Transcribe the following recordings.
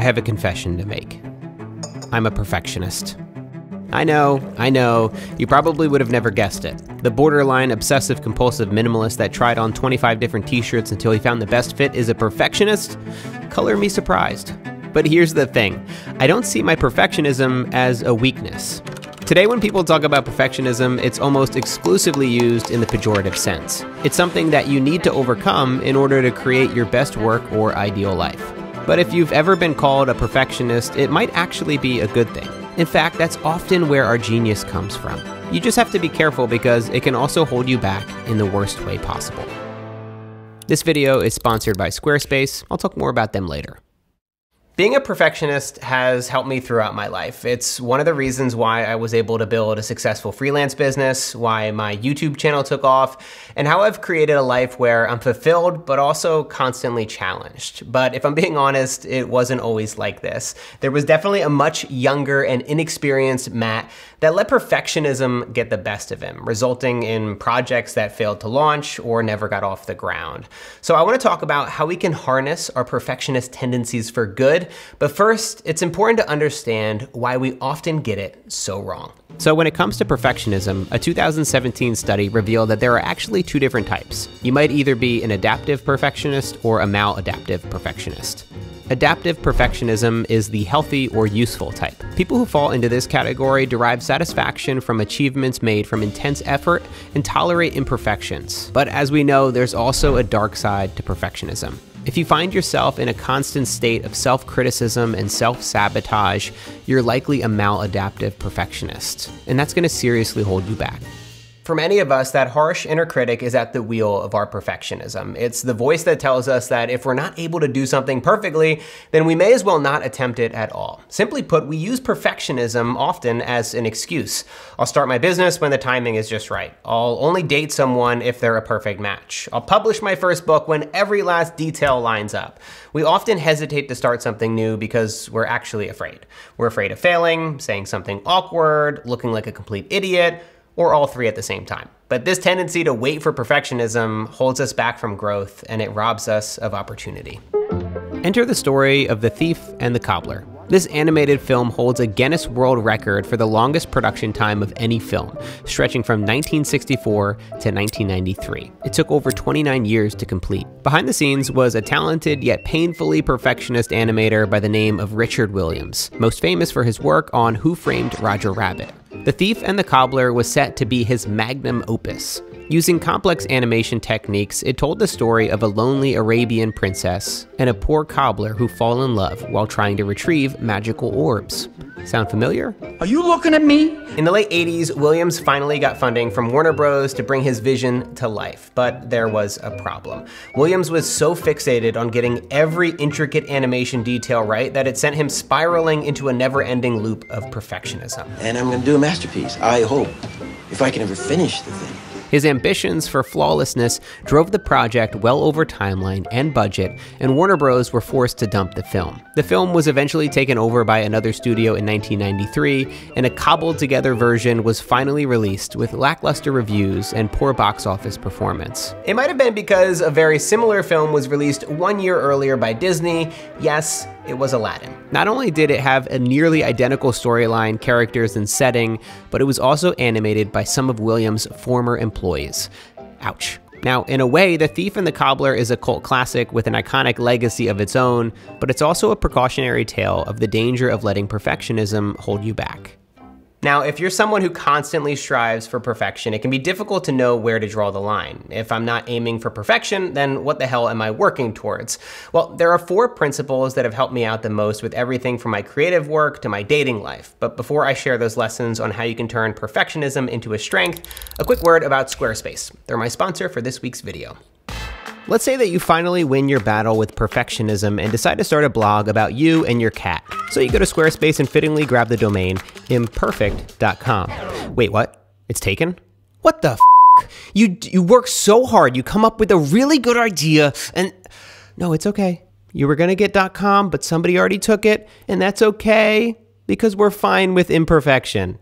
I have a confession to make. I'm a perfectionist. I know, I know, you probably would have never guessed it. The borderline obsessive compulsive minimalist that tried on 25 different t shirts until he found the best fit is a perfectionist? Color me surprised. But here's the thing I don't see my perfectionism as a weakness. Today, when people talk about perfectionism, it's almost exclusively used in the pejorative sense. It's something that you need to overcome in order to create your best work or ideal life. But if you've ever been called a perfectionist, it might actually be a good thing. In fact, that's often where our genius comes from. You just have to be careful because it can also hold you back in the worst way possible. This video is sponsored by Squarespace. I'll talk more about them later. Being a perfectionist has helped me throughout my life. It's one of the reasons why I was able to build a successful freelance business, why my YouTube channel took off, and how I've created a life where I'm fulfilled but also constantly challenged. But if I'm being honest, it wasn't always like this. There was definitely a much younger and inexperienced Matt that let perfectionism get the best of him, resulting in projects that failed to launch or never got off the ground. So I want to talk about how we can harness our perfectionist tendencies for good but first, it's important to understand why we often get it so wrong. So, when it comes to perfectionism, a 2017 study revealed that there are actually two different types. You might either be an adaptive perfectionist or a maladaptive perfectionist. Adaptive perfectionism is the healthy or useful type. People who fall into this category derive satisfaction from achievements made from intense effort and tolerate imperfections. But as we know, there's also a dark side to perfectionism. If you find yourself in a constant state of self criticism and self sabotage, you're likely a maladaptive perfectionist, and that's going to seriously hold you back. For many of us, that harsh inner critic is at the wheel of our perfectionism. It's the voice that tells us that if we're not able to do something perfectly, then we may as well not attempt it at all. Simply put, we use perfectionism often as an excuse. I'll start my business when the timing is just right. I'll only date someone if they're a perfect match. I'll publish my first book when every last detail lines up. We often hesitate to start something new because we're actually afraid. We're afraid of failing, saying something awkward, looking like a complete idiot, or all three at the same time. But this tendency to wait for perfectionism holds us back from growth and it robs us of opportunity. Enter the story of The Thief and the Cobbler. This animated film holds a Guinness World Record for the longest production time of any film, stretching from 1964 to 1993. It took over 29 years to complete. Behind the scenes was a talented yet painfully perfectionist animator by the name of Richard Williams, most famous for his work on Who Framed Roger Rabbit. The Thief and the Cobbler was set to be his magnum opus. Using complex animation techniques, it told the story of a lonely Arabian princess and a poor cobbler who fall in love while trying to retrieve magical orbs. Sound familiar? Are you looking at me? In the late 80s, Williams finally got funding from Warner Bros. to bring his vision to life, but there was a problem. Williams was so fixated on getting every intricate animation detail right that it sent him spiraling into a never ending loop of perfectionism. And I'm gonna do a masterpiece, I hope, if I can ever finish the thing. His ambitions for flawlessness drove the project well over timeline and budget, and Warner Bros. were forced to dump the film. The film was eventually taken over by another studio in 1993, and a cobbled together version was finally released with lackluster reviews and poor box office performance. It might have been because a very similar film was released one year earlier by Disney. Yes, it was Aladdin. Not only did it have a nearly identical storyline, characters, and setting, but it was also animated by some of Williams' former employees. Ouch. Now, in a way, The Thief and the Cobbler is a cult classic with an iconic legacy of its own, but it's also a precautionary tale of the danger of letting perfectionism hold you back. Now, if you're someone who constantly strives for perfection, it can be difficult to know where to draw the line. If I'm not aiming for perfection, then what the hell am I working towards? Well, there are four principles that have helped me out the most with everything from my creative work to my dating life. But before I share those lessons on how you can turn perfectionism into a strength, a quick word about Squarespace. They're my sponsor for this week's video. Let's say that you finally win your battle with perfectionism and decide to start a blog about you and your cat. So you go to Squarespace and fittingly grab the domain imperfect.com. Wait, what? It's taken? What the f? You you work so hard, you come up with a really good idea and no, it's okay. You were to get .com, but somebody already took it, and that's okay because we're fine with imperfection.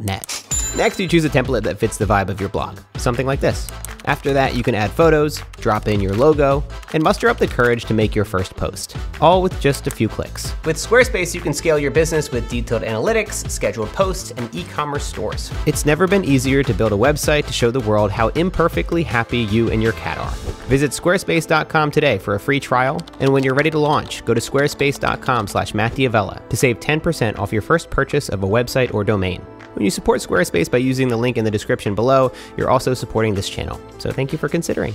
.net. Next, you choose a template that fits the vibe of your blog. Something like this. After that, you can add photos, drop in your logo, and muster up the courage to make your first post, all with just a few clicks. With Squarespace, you can scale your business with detailed analytics, scheduled posts, and e commerce stores. It's never been easier to build a website to show the world how imperfectly happy you and your cat are. Visit squarespace.com today for a free trial, and when you're ready to launch, go to squarespace.com slash mattdavella to save 10% off your first purchase of a website or domain. When you support Squarespace by using the link in the description below, you're also supporting this channel. So thank you for considering.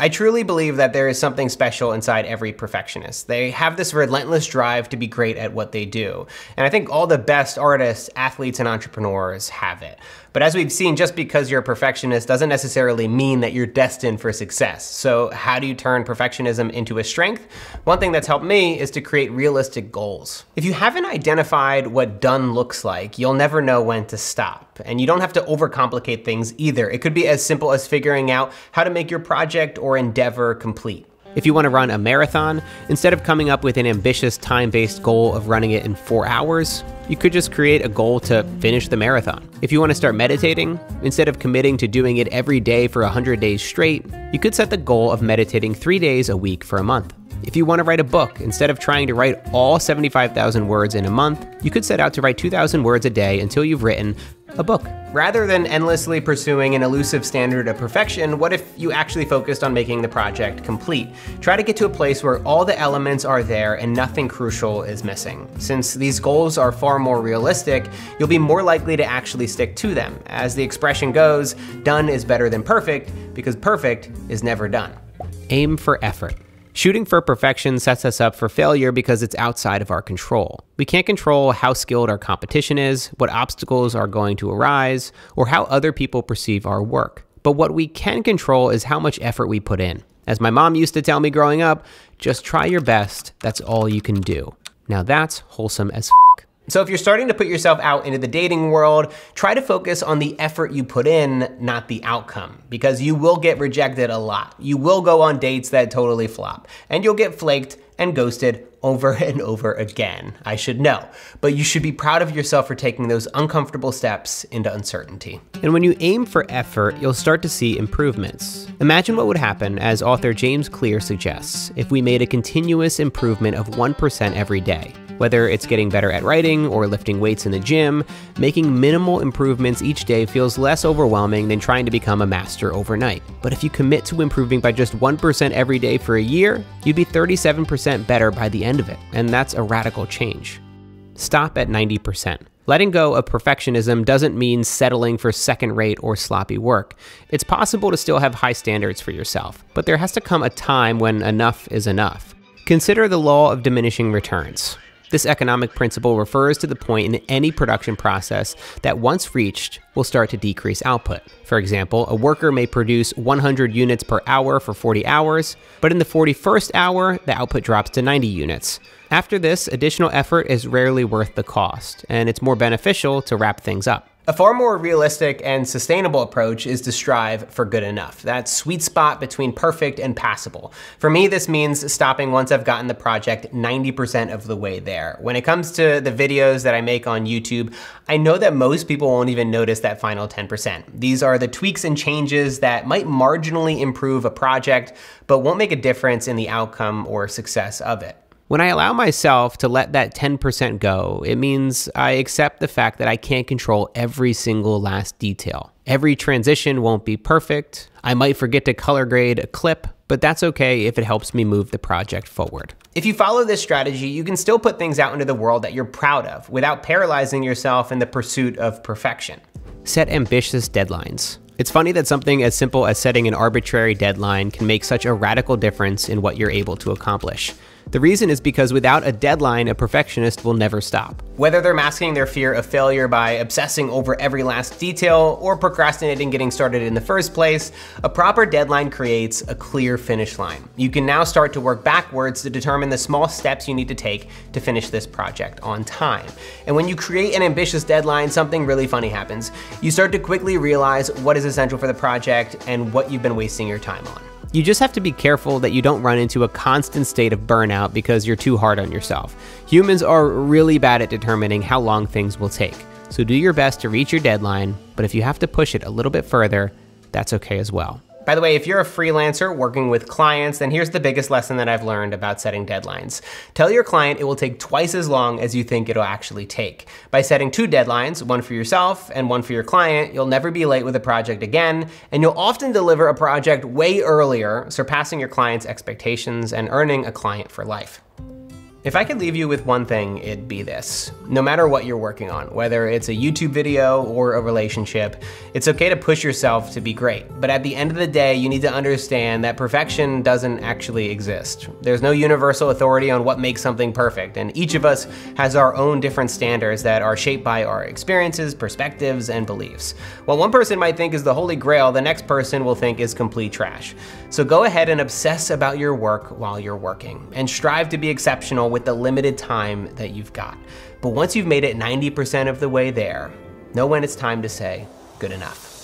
I truly believe that there is something special inside every perfectionist. They have this relentless drive to be great at what they do. And I think all the best artists, athletes, and entrepreneurs have it. But as we've seen, just because you're a perfectionist doesn't necessarily mean that you're destined for success. So how do you turn perfectionism into a strength? One thing that's helped me is to create realistic goals. If you haven't identified what done looks like, you'll never know when to stop. And you don't have to overcomplicate things either. It could be as simple as figuring out how to make your project or endeavor complete. If you want to run a marathon, instead of coming up with an ambitious time based goal of running it in four hours, you could just create a goal to finish the marathon. If you want to start meditating, instead of committing to doing it every day for 100 days straight, you could set the goal of meditating three days a week for a month. If you want to write a book, instead of trying to write all 75,000 words in a month, you could set out to write 2,000 words a day until you've written a book. Rather than endlessly pursuing an elusive standard of perfection, what if you actually focused on making the project complete? Try to get to a place where all the elements are there and nothing crucial is missing. Since these goals are far more realistic, you'll be more likely to actually stick to them. As the expression goes, done is better than perfect because perfect is never done. Aim for effort. Shooting for perfection sets us up for failure because it's outside of our control. We can't control how skilled our competition is, what obstacles are going to arise, or how other people perceive our work. But what we can control is how much effort we put in. As my mom used to tell me growing up, just try your best, that's all you can do. Now that's wholesome as f- so if you're starting to put yourself out into the dating world, try to focus on the effort you put in, not the outcome, because you will get rejected a lot. You will go on dates that totally flop, and you'll get flaked and ghosted over and over again. I should know. But you should be proud of yourself for taking those uncomfortable steps into uncertainty. And when you aim for effort, you'll start to see improvements. Imagine what would happen, as author James Clear suggests, if we made a continuous improvement of 1% every day. Whether it's getting better at writing or lifting weights in the gym, making minimal improvements each day feels less overwhelming than trying to become a master overnight. But if you commit to improving by just 1% every day for a year, you'd be 37% better by the end of it, and that's a radical change. Stop at 90%. Letting go of perfectionism doesn't mean settling for second rate or sloppy work. It's possible to still have high standards for yourself, but there has to come a time when enough is enough. Consider the law of diminishing returns. This economic principle refers to the point in any production process that once reached will start to decrease output. For example, a worker may produce 100 units per hour for 40 hours, but in the 41st hour, the output drops to 90 units. After this, additional effort is rarely worth the cost, and it's more beneficial to wrap things up. A far more realistic and sustainable approach is to strive for good enough, that sweet spot between perfect and passable. For me, this means stopping once I've gotten the project 90% of the way there. When it comes to the videos that I make on YouTube, I know that most people won't even notice that final 10%. These are the tweaks and changes that might marginally improve a project, but won't make a difference in the outcome or success of it. When I allow myself to let that 10% go, it means I accept the fact that I can't control every single last detail. Every transition won't be perfect. I might forget to color grade a clip, but that's okay if it helps me move the project forward. If you follow this strategy, you can still put things out into the world that you're proud of without paralyzing yourself in the pursuit of perfection. Set ambitious deadlines. It's funny that something as simple as setting an arbitrary deadline can make such a radical difference in what you're able to accomplish. The reason is because without a deadline, a perfectionist will never stop. Whether they're masking their fear of failure by obsessing over every last detail or procrastinating getting started in the first place, a proper deadline creates a clear finish line. You can now start to work backwards to determine the small steps you need to take to finish this project on time. And when you create an ambitious deadline, something really funny happens. You start to quickly realize what is essential for the project and what you've been wasting your time on. You just have to be careful that you don't run into a constant state of burnout because you're too hard on yourself. Humans are really bad at determining how long things will take. So do your best to reach your deadline, but if you have to push it a little bit further, that's okay as well. By the way, if you're a freelancer working with clients, then here's the biggest lesson that I've learned about setting deadlines. Tell your client it will take twice as long as you think it'll actually take. By setting two deadlines, one for yourself and one for your client, you'll never be late with a project again, and you'll often deliver a project way earlier, surpassing your client's expectations and earning a client for life. If I could leave you with one thing, it'd be this. No matter what you're working on, whether it's a YouTube video or a relationship, it's okay to push yourself to be great. But at the end of the day, you need to understand that perfection doesn't actually exist. There's no universal authority on what makes something perfect, and each of us has our own different standards that are shaped by our experiences, perspectives, and beliefs. What one person might think is the holy grail, the next person will think is complete trash. So go ahead and obsess about your work while you're working, and strive to be exceptional with the limited time that you've got. But once you've made it 90% of the way there, know when it's time to say good enough.